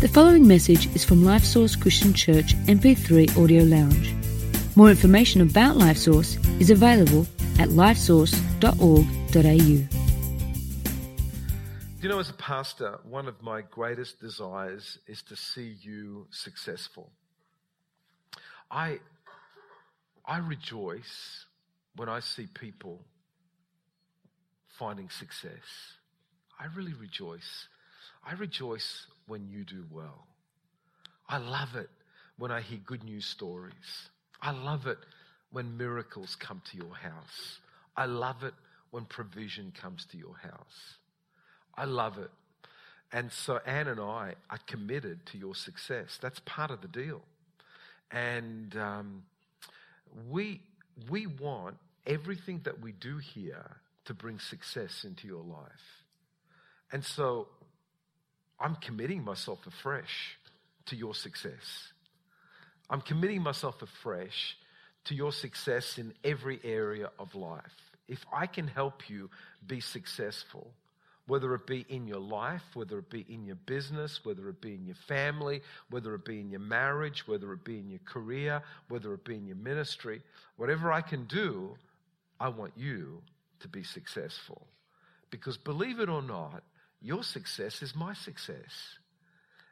The following message is from Life Source Christian Church MP3 Audio Lounge. More information about Life Source is available at lifesource.org.au. You know, as a pastor, one of my greatest desires is to see you successful. I, I rejoice when I see people finding success. I really rejoice. I rejoice when you do well. I love it when I hear good news stories. I love it when miracles come to your house. I love it when provision comes to your house. I love it. And so Anne and I are committed to your success. That's part of the deal. And um, we, we want everything that we do here to bring success into your life. And so I'm committing myself afresh to your success. I'm committing myself afresh to your success in every area of life. If I can help you be successful, whether it be in your life, whether it be in your business, whether it be in your family, whether it be in your marriage, whether it be in your career, whether it be in your ministry, whatever I can do, I want you to be successful. Because believe it or not, your success is my success.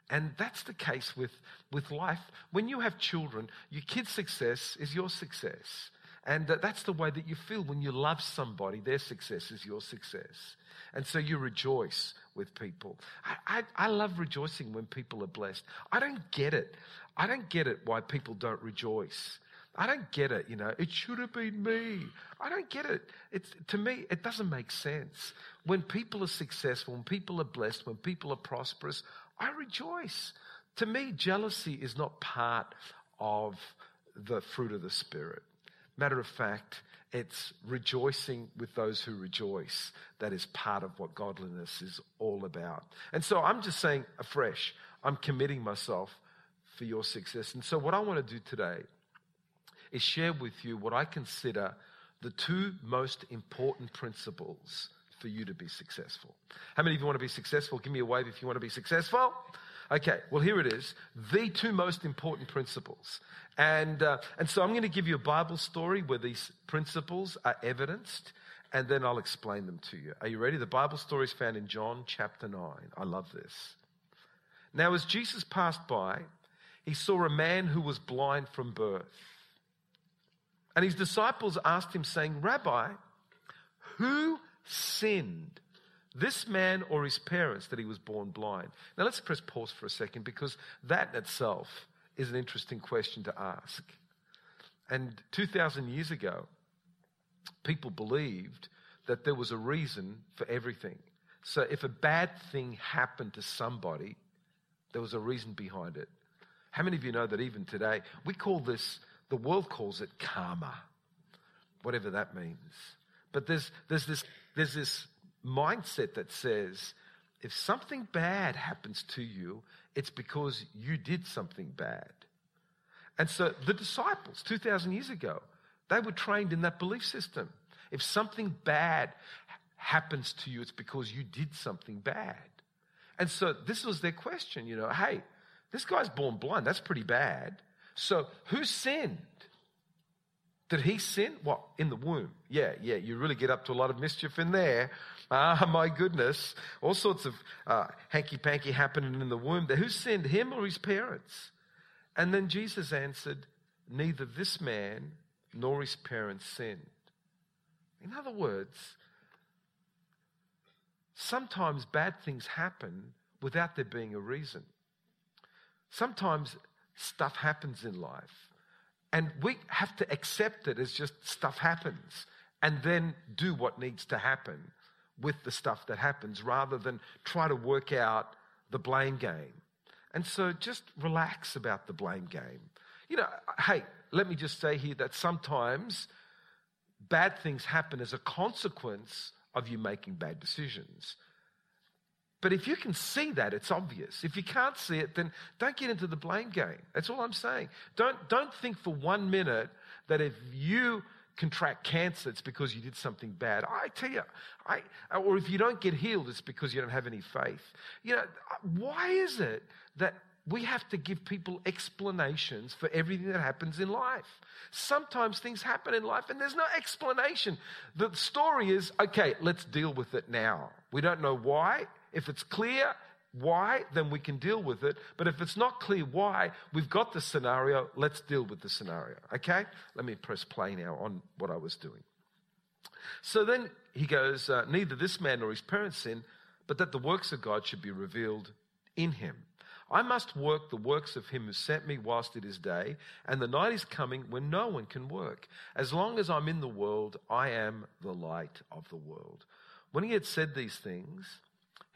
And that's the case with, with life. When you have children, your kid's success is your success. And that's the way that you feel when you love somebody. Their success is your success. And so you rejoice with people. I, I, I, love rejoicing when people are blessed. I don't get it. I don't get it why people don't rejoice. I don't get it, you know. It should have been me. I don't get it. It's, to me, it doesn't make sense. When people are successful, when people are blessed, when people are prosperous, I rejoice. To me, jealousy is not part of the fruit of the Spirit. Matter of fact, it's rejoicing with those who rejoice. That is part of what godliness is all about. And so I'm just saying afresh, I'm committing myself for your success. And so what I want to do today is share with you what I consider the two most important principles for you to be successful. How many of you want to be successful? Give me a wave if you want to be successful. Okay, well, here it is the two most important principles. And, uh, and so I'm going to give you a Bible story where these principles are evidenced, and then I'll explain them to you. Are you ready? The Bible story is found in John chapter 9. I love this. Now, as Jesus passed by, he saw a man who was blind from birth. And his disciples asked him, saying, Rabbi, who sinned, this man or his parents, that he was born blind? Now let's press pause for a second because that in itself is an interesting question to ask. And 2,000 years ago, people believed that there was a reason for everything. So if a bad thing happened to somebody, there was a reason behind it. How many of you know that even today, we call this the world calls it karma, whatever that means. But there's, there's, this, there's this mindset that says if something bad happens to you, it's because you did something bad. And so the disciples, 2,000 years ago, they were trained in that belief system. If something bad happens to you, it's because you did something bad. And so this was their question, you know, hey, this guy's born blind. That's pretty bad. So who sinned? Did he sin? What? In the womb. Yeah, yeah. You really get up to a lot of mischief in there. Ah, my goodness. All sorts of uh, hanky panky happening in the womb there. Who sinned, him or his parents? And then Jesus answered, Neither this man nor his parents sinned. In other words, sometimes bad things happen without there being a reason. Sometimes stuff happens in life. And we have to accept it as just stuff happens and then do what needs to happen with the stuff that happens rather than try to work out the blame game. And so just relax about the blame game. You know, hey, let me just say here that sometimes bad things happen as a consequence of you making bad decisions. But if you can see that, it's obvious. If you can't see it, then don't get into the blame game. That's all I'm saying. Don't, don't think for one minute that if you contract cancer, it's because you did something bad. I tell you, I, or if you don't get healed, it's because you don't have any faith. You know, why is it that we have to give people explanations for everything that happens in life? Sometimes things happen in life and there's no explanation. The story is okay, let's deal with it now. We don't know why. If it's clear, why, then we can deal with it. But if it's not clear why, we've got the scenario, let's deal with the scenario. Okay? Let me press play now on what I was doing. So then he goes, uh, Neither this man nor his parents sin, but that the works of God should be revealed in him. I must work the works of him who sent me whilst it is day, and the night is coming when no one can work. As long as I'm in the world, I am the light of the world. When he had said these things,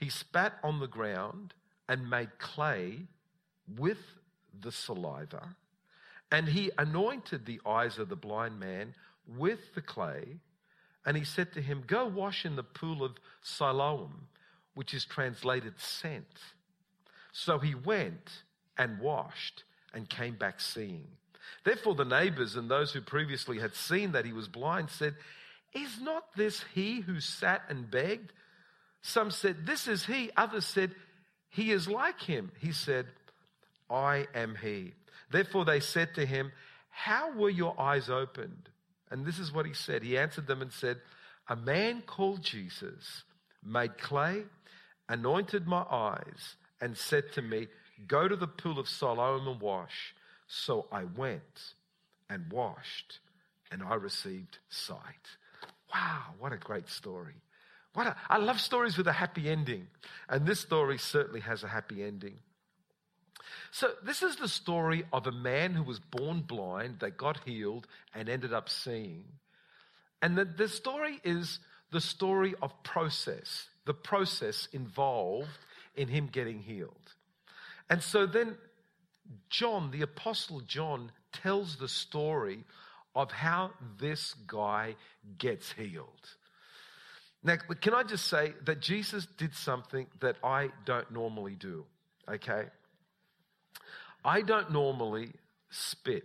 he spat on the ground and made clay with the saliva, and he anointed the eyes of the blind man with the clay. And he said to him, Go wash in the pool of Siloam, which is translated sent. So he went and washed and came back seeing. Therefore, the neighbors and those who previously had seen that he was blind said, Is not this he who sat and begged? Some said, This is he. Others said, He is like him. He said, I am he. Therefore they said to him, How were your eyes opened? And this is what he said. He answered them and said, A man called Jesus made clay, anointed my eyes, and said to me, Go to the pool of Siloam and wash. So I went and washed, and I received sight. Wow, what a great story. What a, I love stories with a happy ending. And this story certainly has a happy ending. So, this is the story of a man who was born blind, that got healed, and ended up seeing. And the, the story is the story of process, the process involved in him getting healed. And so then John, the Apostle John, tells the story of how this guy gets healed. Now, can I just say that Jesus did something that I don't normally do, okay? I don't normally spit.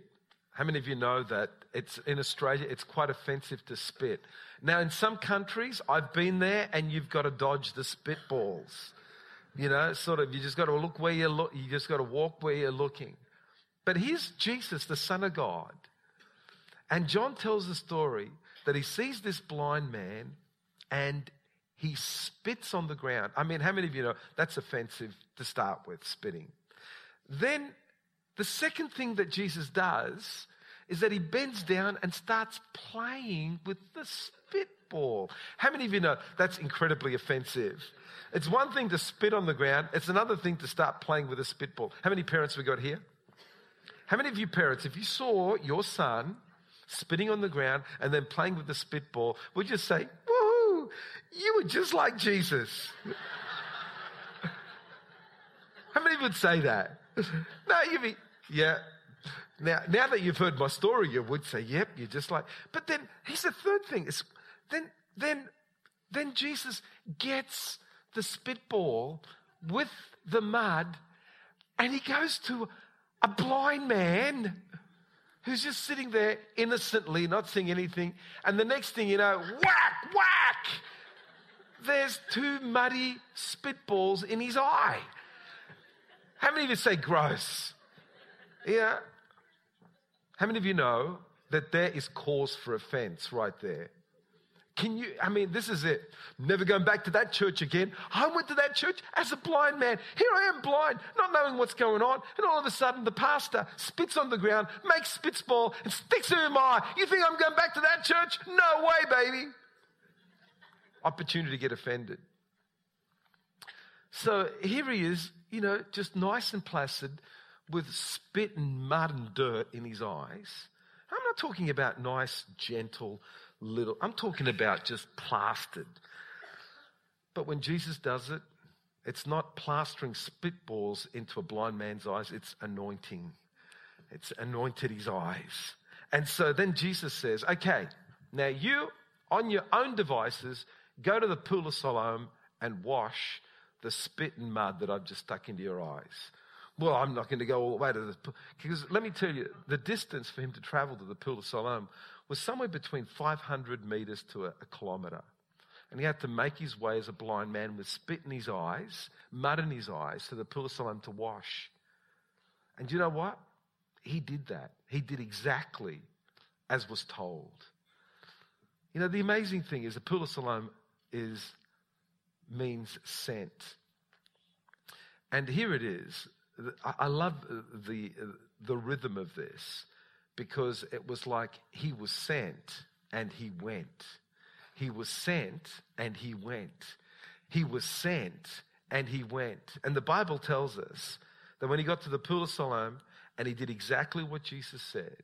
How many of you know that it's in Australia it's quite offensive to spit? Now in some countries I've been there and you've got to dodge the spitballs. You know, sort of you just got to look where you're look you just got to walk where you're looking. But here's Jesus, the Son of God. And John tells the story that he sees this blind man and he spits on the ground. I mean, how many of you know that's offensive to start with, spitting? Then the second thing that Jesus does is that he bends down and starts playing with the spitball. How many of you know that's incredibly offensive? It's one thing to spit on the ground, it's another thing to start playing with a spitball. How many parents we got here? How many of you parents, if you saw your son spitting on the ground and then playing with the spitball, would you say, you were just like Jesus? How many would say that? No, you'd be, yeah. Now, now that you've heard my story, you would say, yep, you're just like, but then here's the third thing. It's, then, then, then Jesus gets the spitball with the mud and he goes to a blind man who's just sitting there innocently, not seeing anything. And the next thing you know, whack, whack, there's two muddy spitballs in his eye. How many of you say gross? Yeah. How many of you know that there is cause for offense right there? Can you, I mean, this is it. Never going back to that church again. I went to that church as a blind man. Here I am blind, not knowing what's going on. And all of a sudden, the pastor spits on the ground, makes spitball, and sticks it in my eye. You think I'm going back to that church? No way, baby. Opportunity to get offended. So here he is, you know, just nice and placid with spit and mud and dirt in his eyes. I'm not talking about nice, gentle, little. I'm talking about just plastered. But when Jesus does it, it's not plastering spitballs into a blind man's eyes, it's anointing. It's anointed his eyes. And so then Jesus says, okay, now you on your own devices, go to the pool of Siloam and wash the spit and mud that I've just stuck into your eyes. well, I'm not going to go all the way to the pool. because let me tell you, the distance for him to travel to the pool of Siloam was somewhere between 500 meters to a, a kilometer. And he had to make his way as a blind man with spit in his eyes, mud in his eyes, to the pool of Siloam to wash. And you know what? He did that. He did exactly as was told. You know, the amazing thing is the pool of Siloam is means sent. And here it is. I love the, the rhythm of this because it was like he was sent and he went. He was sent and he went. He was sent and he went. And the Bible tells us that when he got to the pool of Siloam and he did exactly what Jesus said,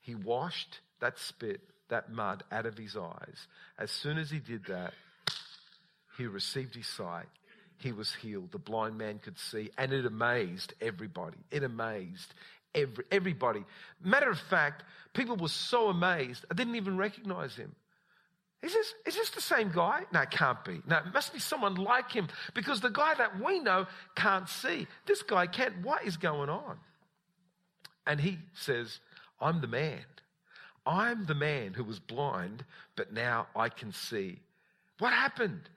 he washed that spit, that mud out of his eyes. As soon as he did that, he received his sight he was healed. The blind man could see, and it amazed everybody. It amazed every, everybody. Matter of fact, people were so amazed, I didn't even recognize him. Is this, is this the same guy? No, it can't be. No, it must be someone like him because the guy that we know can't see. This guy can't. What is going on? And he says, I'm the man. I'm the man who was blind, but now I can see. What happened?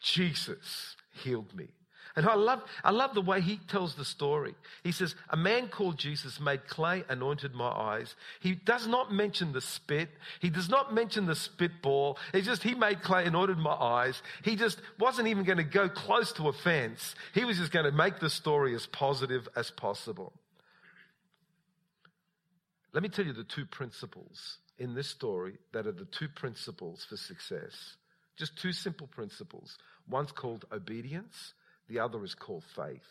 Jesus healed me. And I love, I love the way he tells the story. He says, A man called Jesus made clay, anointed my eyes. He does not mention the spit. He does not mention the spitball. It's just, he made clay, anointed my eyes. He just wasn't even going to go close to a fence. He was just going to make the story as positive as possible. Let me tell you the two principles in this story that are the two principles for success. Just two simple principles. One's called obedience, the other is called faith.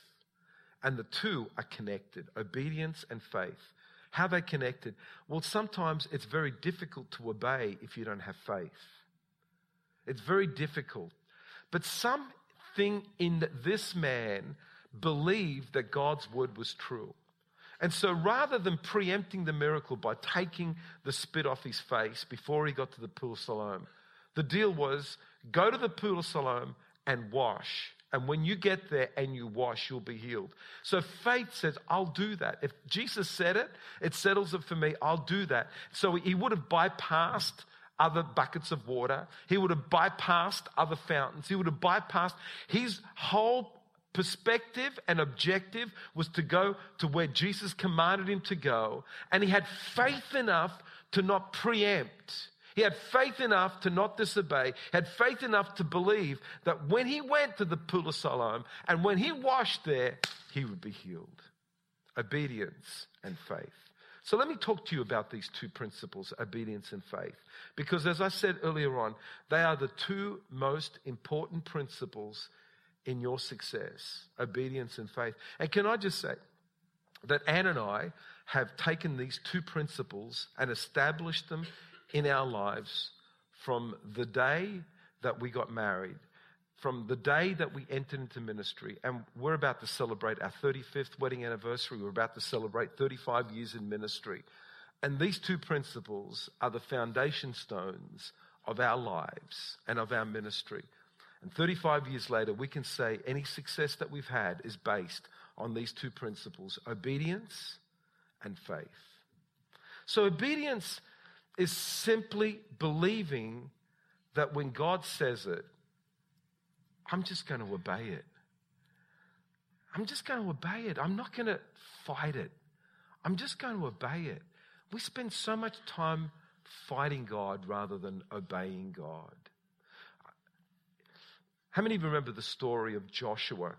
And the two are connected obedience and faith. How they connected? Well, sometimes it's very difficult to obey if you don't have faith. It's very difficult. But something in this man believed that God's word was true. And so rather than preempting the miracle by taking the spit off his face before he got to the pool of Siloam, the deal was go to the pool of Siloam and wash. And when you get there and you wash, you'll be healed. So faith says, I'll do that. If Jesus said it, it settles it for me. I'll do that. So he would have bypassed other buckets of water. He would have bypassed other fountains. He would have bypassed his whole perspective and objective was to go to where Jesus commanded him to go. And he had faith enough to not preempt he had faith enough to not disobey, had faith enough to believe that when he went to the pool of Siloam and when he washed there, he would be healed. Obedience and faith. So let me talk to you about these two principles, obedience and faith. Because as I said earlier on, they are the two most important principles in your success obedience and faith. And can I just say that Anne and I have taken these two principles and established them in our lives from the day that we got married, from the day that we entered into ministry, and we're about to celebrate our 35th wedding anniversary. We're about to celebrate 35 years in ministry. And these two principles are the foundation stones of our lives and of our ministry. And 35 years later, we can say any success that we've had is based on these two principles obedience and faith. So, obedience is simply believing that when God says it, I'm just going to obey it. I'm just going to obey it. I'm not going to fight it. I'm just going to obey it. We spend so much time fighting God rather than obeying God. How many of you remember the story of Joshua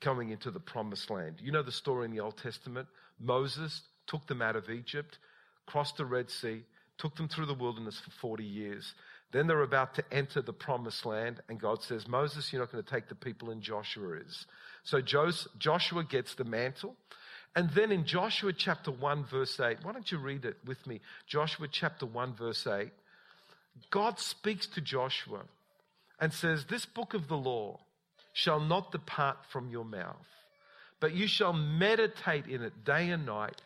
coming into the promised land? You know the story in the Old Testament? Moses took them out of Egypt crossed the Red Sea, took them through the wilderness for 40 years. Then they're about to enter the promised land, and God says, Moses, you're not going to take the people, and Joshua is. So Joshua gets the mantle. And then in Joshua chapter 1, verse 8, why don't you read it with me? Joshua chapter 1, verse 8. God speaks to Joshua and says, This book of the law shall not depart from your mouth, but you shall meditate in it day and night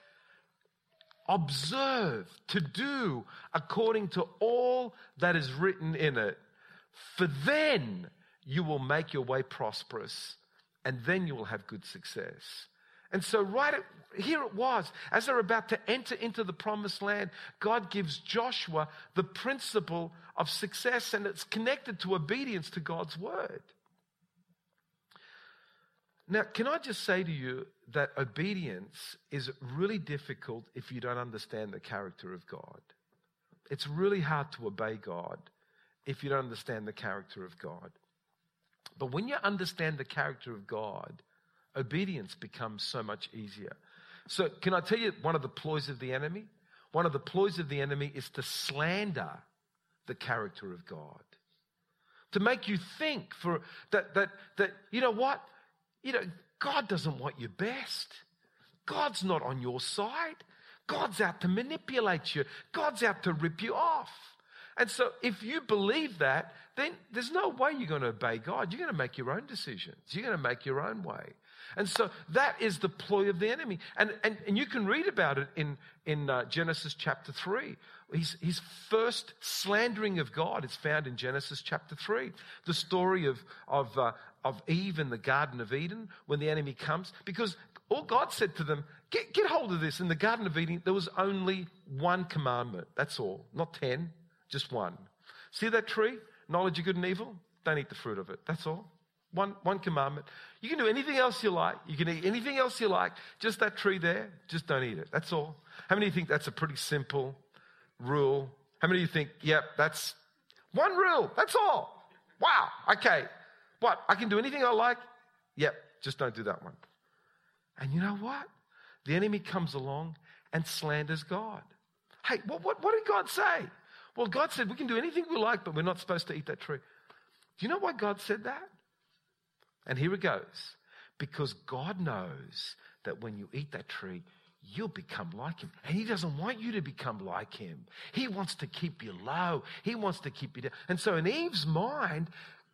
observe to do according to all that is written in it. For then you will make your way prosperous and then you will have good success. And so, right here it was. As they're about to enter into the promised land, God gives Joshua the principle of success, and it's connected to obedience to God's word. Now, can I just say to you that obedience is really difficult if you don't understand the character of God? It's really hard to obey God if you don't understand the character of God. But when you understand the character of God, obedience becomes so much easier. So, can I tell you one of the ploys of the enemy? One of the ploys of the enemy is to slander the character of God. To make you think for that that that you know what? You know, God doesn't want your best. God's not on your side. God's out to manipulate you. God's out to rip you off. And so if you believe that, then there's no way you're going to obey God. You're going to make your own decisions. You're going to make your own way. And so that is the ploy of the enemy. And, and, and you can read about it in, in uh, Genesis chapter 3. His, his first slandering of God is found in Genesis chapter 3. The story of, of, uh, of Eve in the Garden of Eden when the enemy comes. Because all God said to them, get, get hold of this. In the Garden of Eden, there was only one commandment. That's all. Not ten, just one. See that tree? Knowledge of good and evil? Don't eat the fruit of it. That's all. One, one commandment. You can do anything else you like. You can eat anything else you like. Just that tree there, just don't eat it. That's all. How many think that's a pretty simple rule? How many of you think, yep, that's one rule. That's all. Wow. Okay. What? I can do anything I like? Yep. Just don't do that one. And you know what? The enemy comes along and slanders God. Hey, what, what, what did God say? Well, God said we can do anything we like, but we're not supposed to eat that tree. Do you know why God said that? And here it goes. Because God knows that when you eat that tree, you'll become like him. And he doesn't want you to become like him. He wants to keep you low. He wants to keep you down. And so in Eve's mind,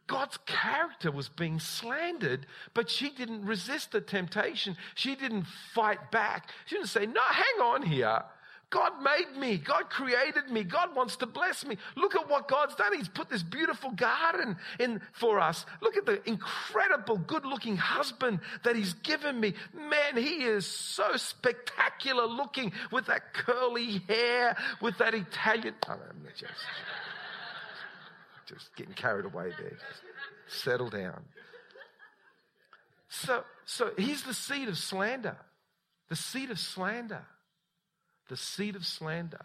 God's character was being slandered, but she didn't resist the temptation. She didn't fight back. She didn't say, No, hang on here. God made me. God created me. God wants to bless me. Look at what God's done. He's put this beautiful garden in for us. Look at the incredible, good looking husband that He's given me. Man, he is so spectacular looking with that curly hair, with that Italian. Oh, I'm just, just getting carried away there. Just settle down. So, so he's the seed of slander. The seed of slander the seed of slander.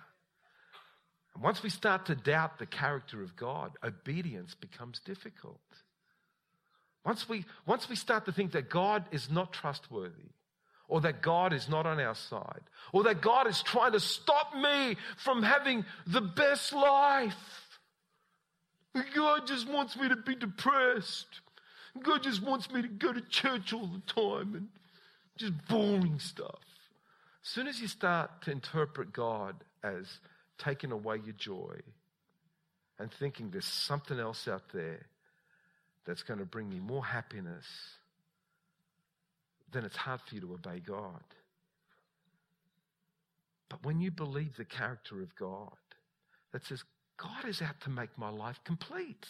And once we start to doubt the character of God, obedience becomes difficult. Once we, once we start to think that God is not trustworthy, or that God is not on our side, or that God is trying to stop me from having the best life. God just wants me to be depressed. God just wants me to go to church all the time and just boring stuff. As soon as you start to interpret God as taking away your joy and thinking there's something else out there that's going to bring me more happiness, then it's hard for you to obey God. But when you believe the character of God that says, God is out to make my life complete.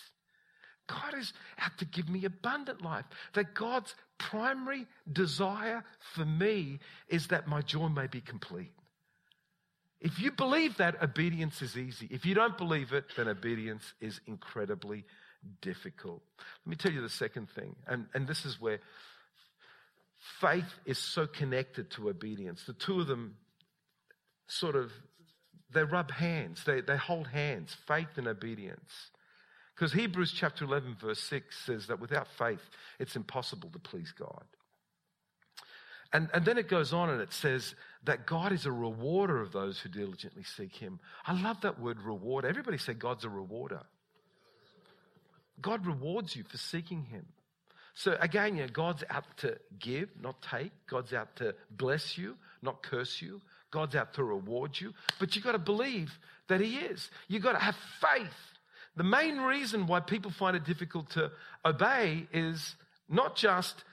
God is out to give me abundant life. That God's primary desire for me is that my joy may be complete. If you believe that, obedience is easy. If you don't believe it, then obedience is incredibly difficult. Let me tell you the second thing, and, and this is where faith is so connected to obedience. The two of them sort of they rub hands, they, they hold hands, faith and obedience. Because Hebrews chapter 11, verse 6 says that without faith, it's impossible to please God. And, and then it goes on and it says that God is a rewarder of those who diligently seek Him. I love that word reward. Everybody say God's a rewarder. God rewards you for seeking Him. So again, know, God's out to give, not take. God's out to bless you, not curse you. God's out to reward you. But you've got to believe that He is. You've got to have faith the main reason why people find it difficult to obey is not just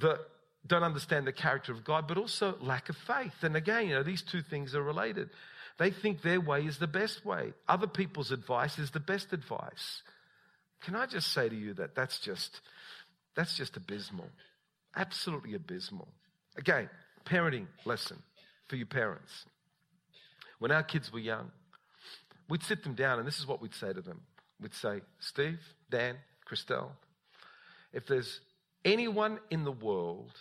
that don't understand the character of God, but also lack of faith. And again, you know, these two things are related. They think their way is the best way. Other people's advice is the best advice. Can I just say to you that that's just, that's just abysmal. Absolutely abysmal. Again, parenting lesson for you parents. When our kids were young, we'd sit them down and this is what we'd say to them. We'd say, Steve, Dan, Christelle, if there's anyone in the world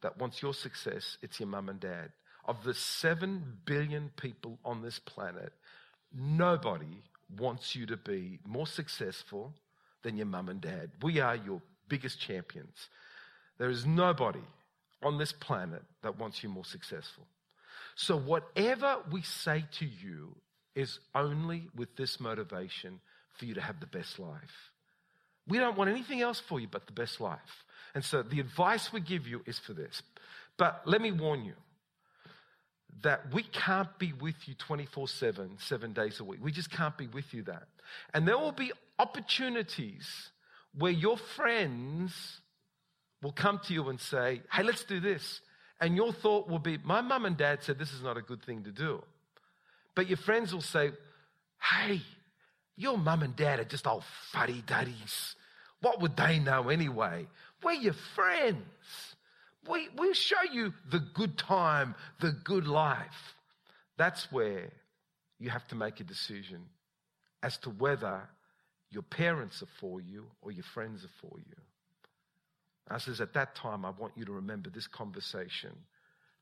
that wants your success, it's your mum and dad. Of the seven billion people on this planet, nobody wants you to be more successful than your mum and dad. We are your biggest champions. There is nobody on this planet that wants you more successful. So, whatever we say to you is only with this motivation for you to have the best life. We don't want anything else for you but the best life. And so, the advice we give you is for this. But let me warn you that we can't be with you 24 7, seven days a week. We just can't be with you that. And there will be opportunities where your friends will come to you and say, Hey, let's do this. And your thought will be, My mum and dad said this is not a good thing to do. But your friends will say, Hey, your mum and dad are just old fuddy duddies. What would they know anyway? We're your friends. We, we'll show you the good time, the good life. That's where you have to make a decision as to whether your parents are for you or your friends are for you. I says, at that time, I want you to remember this conversation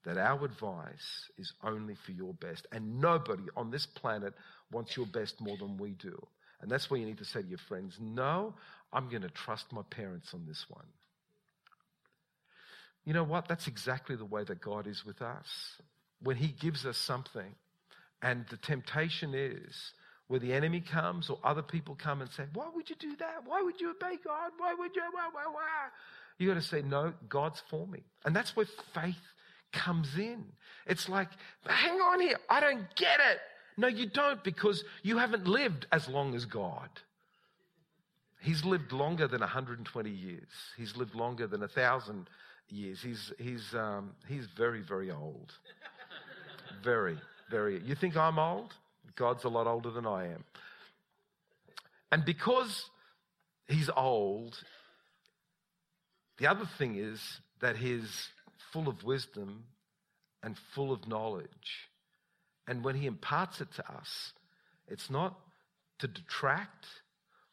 that our advice is only for your best. And nobody on this planet wants your best more than we do. And that's where you need to say to your friends, no, I'm going to trust my parents on this one. You know what? That's exactly the way that God is with us. When He gives us something, and the temptation is where the enemy comes or other people come and say, Why would you do that? Why would you obey God? Why would you? Why, why, why? You got to say, No, God's for me. And that's where faith comes in. It's like, hang on here, I don't get it. No, you don't because you haven't lived as long as God. He's lived longer than 120 years. He's lived longer than a thousand years. He's, he's, um, he's very, very old. very, very. You think I'm old? God's a lot older than I am. And because he's old, the other thing is that he's full of wisdom and full of knowledge. And when he imparts it to us, it's not to detract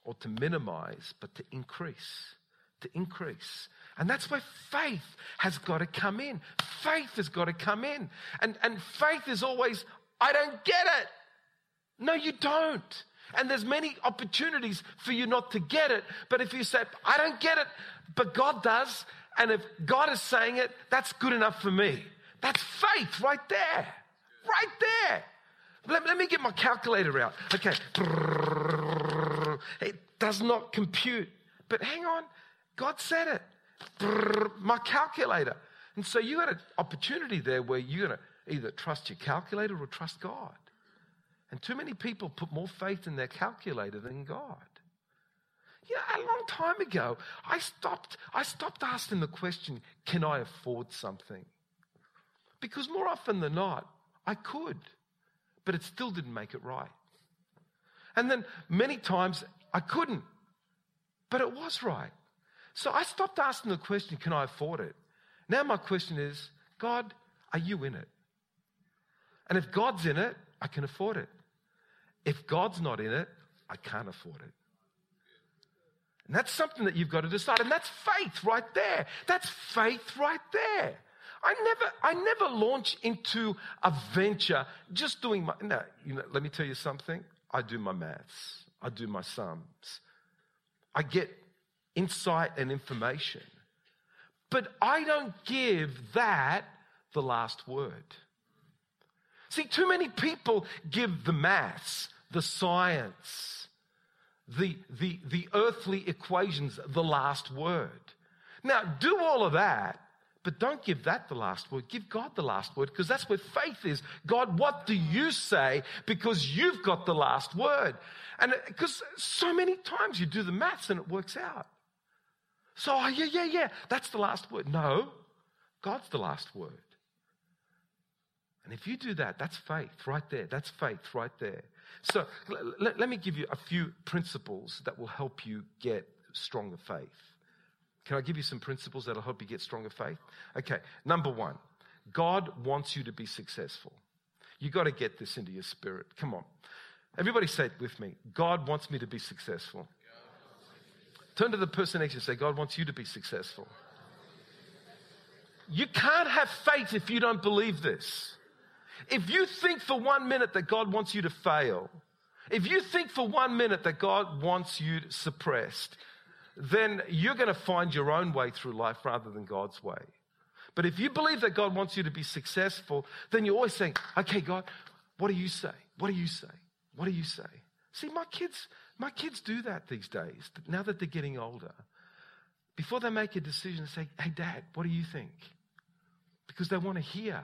or to minimize, but to increase. To increase. And that's where faith has got to come in. Faith has got to come in. And, and faith is always, I don't get it. No, you don't. And there's many opportunities for you not to get it. But if you say, I don't get it, but God does, and if God is saying it, that's good enough for me. That's faith right there. Right there. Let, let me get my calculator out. Okay. It does not compute. But hang on, God said it my calculator. And so you got an opportunity there where you're going to either trust your calculator or trust God. And too many people put more faith in their calculator than God. Yeah, a long time ago, I stopped, I stopped asking the question, can I afford something? Because more often than not, I could, but it still didn't make it right. And then many times I couldn't, but it was right. So I stopped asking the question, can I afford it? Now my question is, God, are you in it? And if God's in it, I can afford it. If God's not in it, I can't afford it. And that's something that you've got to decide. And that's faith right there. That's faith right there. I never, I never launch into a venture just doing my, no, you know, let me tell you something. I do my maths. I do my sums. I get insight and information. But I don't give that the last word. See, too many people give the maths, the science, the, the, the earthly equations the last word. Now, do all of that, but don't give that the last word. Give God the last word because that's where faith is. God, what do you say? Because you've got the last word. And because so many times you do the maths and it works out. So, oh, yeah, yeah, yeah, that's the last word. No, God's the last word. And if you do that, that's faith right there. That's faith right there. So let, let me give you a few principles that will help you get stronger faith. Can I give you some principles that'll help you get stronger faith? Okay, number one, God wants you to be successful. You got to get this into your spirit. Come on. Everybody say it with me. God wants me to be successful. Turn to the person next to you and say, God wants you to be successful. You can't have faith if you don't believe this. If you think for one minute that God wants you to fail, if you think for one minute that God wants you suppressed, then you're going to find your own way through life rather than God's way. But if you believe that God wants you to be successful, then you're always saying, okay, God, what do you say? What do you say? What do you say? See, my kids, my kids do that these days, now that they're getting older. Before they make a decision, they say, hey, dad, what do you think? Because they want to hear,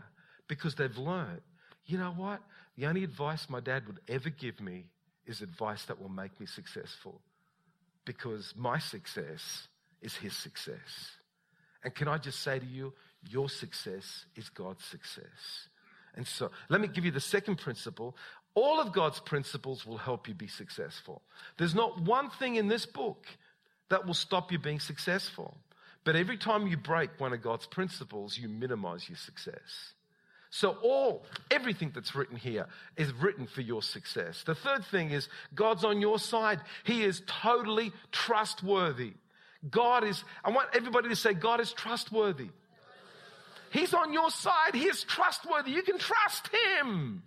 because they've learned. You know what? The only advice my dad would ever give me is advice that will make me successful because my success is his success. And can I just say to you, your success is God's success. And so let me give you the second principle. All of God's principles will help you be successful. There's not one thing in this book that will stop you being successful. But every time you break one of God's principles, you minimize your success. So all, everything that's written here is written for your success. The third thing is God's on your side. He is totally trustworthy. God is, I want everybody to say, God is trustworthy. He's on your side. He is trustworthy. You can trust him.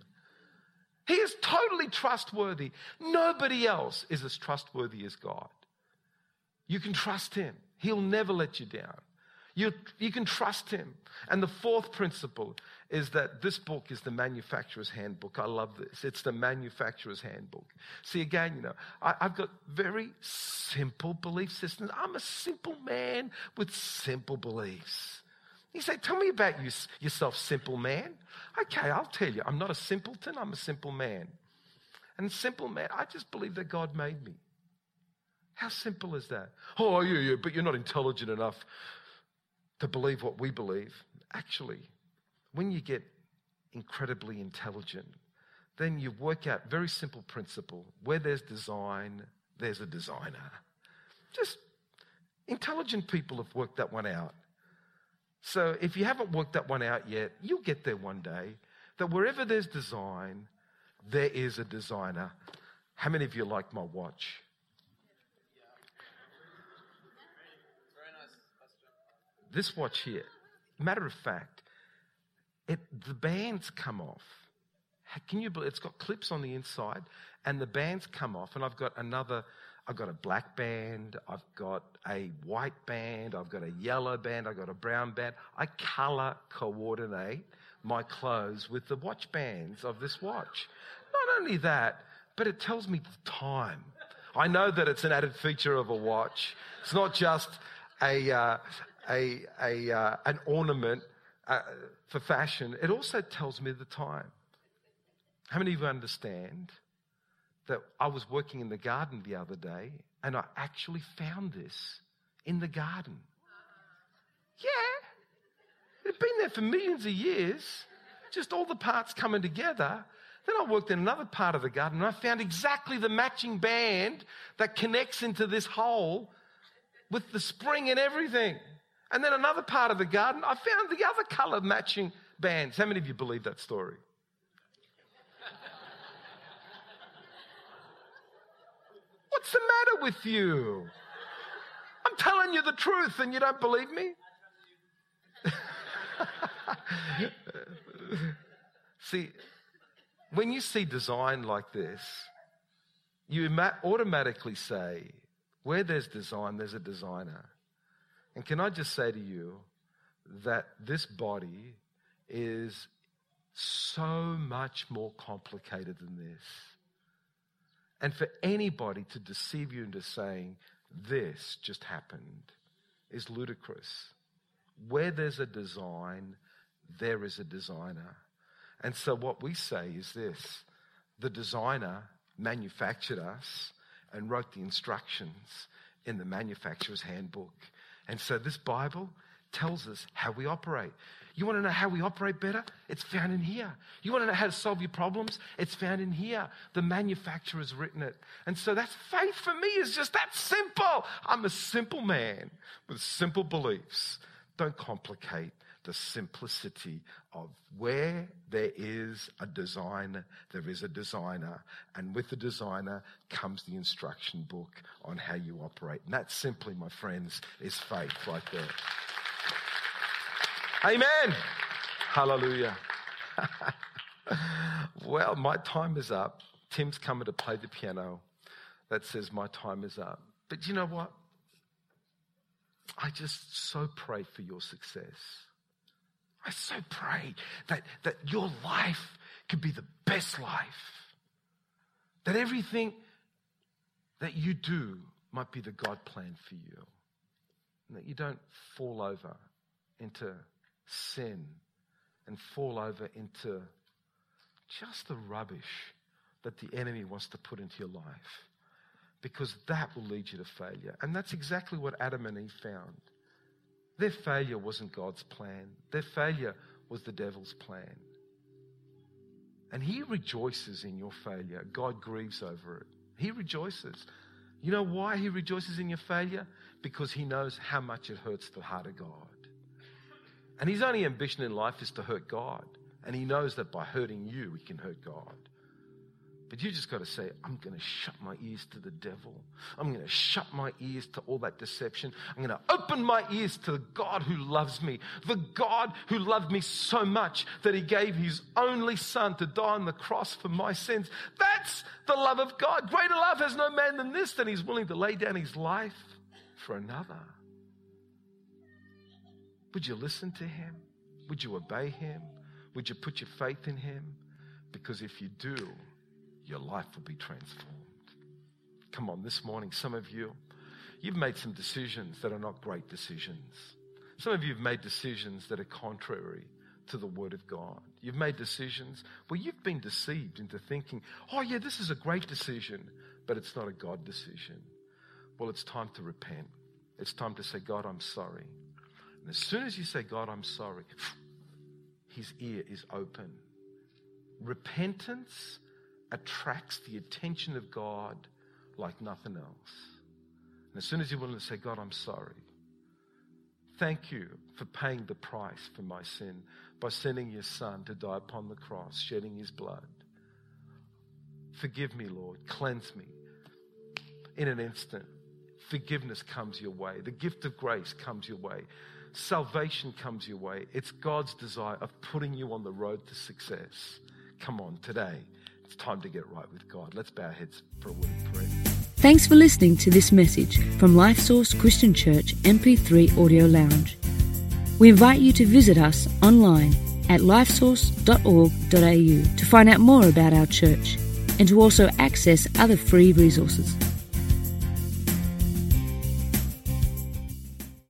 He is totally trustworthy. Nobody else is as trustworthy as God. You can trust him. He'll never let you down. You, you can trust him. And the fourth principle is that this book is the manufacturer's handbook. I love this. It's the manufacturer's handbook. See, again, you know, I, have got very simple belief systems. I'm a simple man with simple beliefs. You say, Tell me about you, yourself, simple man. Okay, I'll tell you. I'm not a simpleton, I'm a simple man. And simple man, I just believe that God made me. How simple is that? Oh, yeah, yeah, but you're not intelligent enough to believe what we believe. Actually, when you get incredibly intelligent, then you work out very simple principle. Where there's design, there's a designer. Just intelligent people have worked that one out. So if you haven't worked that one out yet, you'll get there one day. That wherever there's design, there is a designer. How many of you like my watch? This watch here, matter of fact, it, the bands come off. Can you believe it's got clips on the inside and the bands come off and I've got another I've got a black band, I've got a white band, I've got a yellow band, I've got a brown band. I color coordinate my clothes with the watch bands of this watch. Not only that, but it tells me the time. I know that it's an added feature of a watch. It's not just a, uh, a, a, uh, an ornament uh, for fashion, it also tells me the time. How many of you understand that I was working in the garden the other day and I actually found this in the garden? Yeah. It had been there for millions of years, just all the parts coming together. Then I worked in another part of the garden and I found exactly the matching band that connects into this hole with the spring and everything. And then another part of the garden, I found the other color matching bands. How many of you believe that story? What's the matter with you? I'm telling you the truth and you don't believe me? see, when you see design like this, you automatically say, where there's design, there's a designer. And can I just say to you that this body is so much more complicated than this. And for anybody to deceive you into saying, this just happened, is ludicrous. Where there's a design, there is a designer. And so what we say is this the designer manufactured us and wrote the instructions in the manufacturer's handbook. And so this Bible tells us how we operate. You want to know how we operate better? It's found in here. You want to know how to solve your problems? It's found in here. The manufacturer has written it. And so that's faith for me is just that simple. I'm a simple man with simple beliefs. Don't complicate the simplicity of where there is a design, there is a designer. And with the designer comes the instruction book on how you operate. And that simply, my friends, is faith right there. Amen. Hallelujah. well, my time is up. Tim's coming to play the piano. That says my time is up. But you know what? I just so pray for your success. I so pray that, that your life could be the best life. That everything that you do might be the God plan for you. And that you don't fall over into sin and fall over into just the rubbish that the enemy wants to put into your life. Because that will lead you to failure. And that's exactly what Adam and Eve found. Their failure wasn't God's plan, their failure was the devil's plan. And he rejoices in your failure. God grieves over it. He rejoices. You know why he rejoices in your failure? Because he knows how much it hurts the heart of God. And his only ambition in life is to hurt God. And he knows that by hurting you, he can hurt God. But you just got to say, I'm going to shut my ears to the devil. I'm going to shut my ears to all that deception. I'm going to open my ears to the God who loves me. The God who loved me so much that he gave his only son to die on the cross for my sins. That's the love of God. Greater love has no man than this, that he's willing to lay down his life for another. Would you listen to him? Would you obey him? Would you put your faith in him? Because if you do, your life will be transformed. Come on, this morning, some of you, you've made some decisions that are not great decisions. Some of you have made decisions that are contrary to the Word of God. You've made decisions where you've been deceived into thinking, oh, yeah, this is a great decision, but it's not a God decision. Well, it's time to repent. It's time to say, God, I'm sorry. And as soon as you say, God, I'm sorry, his ear is open. Repentance attracts the attention of God like nothing else. And as soon as you're willing to say, God, I'm sorry, thank you for paying the price for my sin by sending your son to die upon the cross, shedding his blood. Forgive me, Lord. Cleanse me. In an instant, forgiveness comes your way. The gift of grace comes your way. Salvation comes your way. It's God's desire of putting you on the road to success. Come on, today it's time to get right with God. Let's bow our heads for a word of prayer. Thanks for listening to this message from Life Source Christian Church MP3 Audio Lounge. We invite you to visit us online at lifesource.org.au to find out more about our church and to also access other free resources.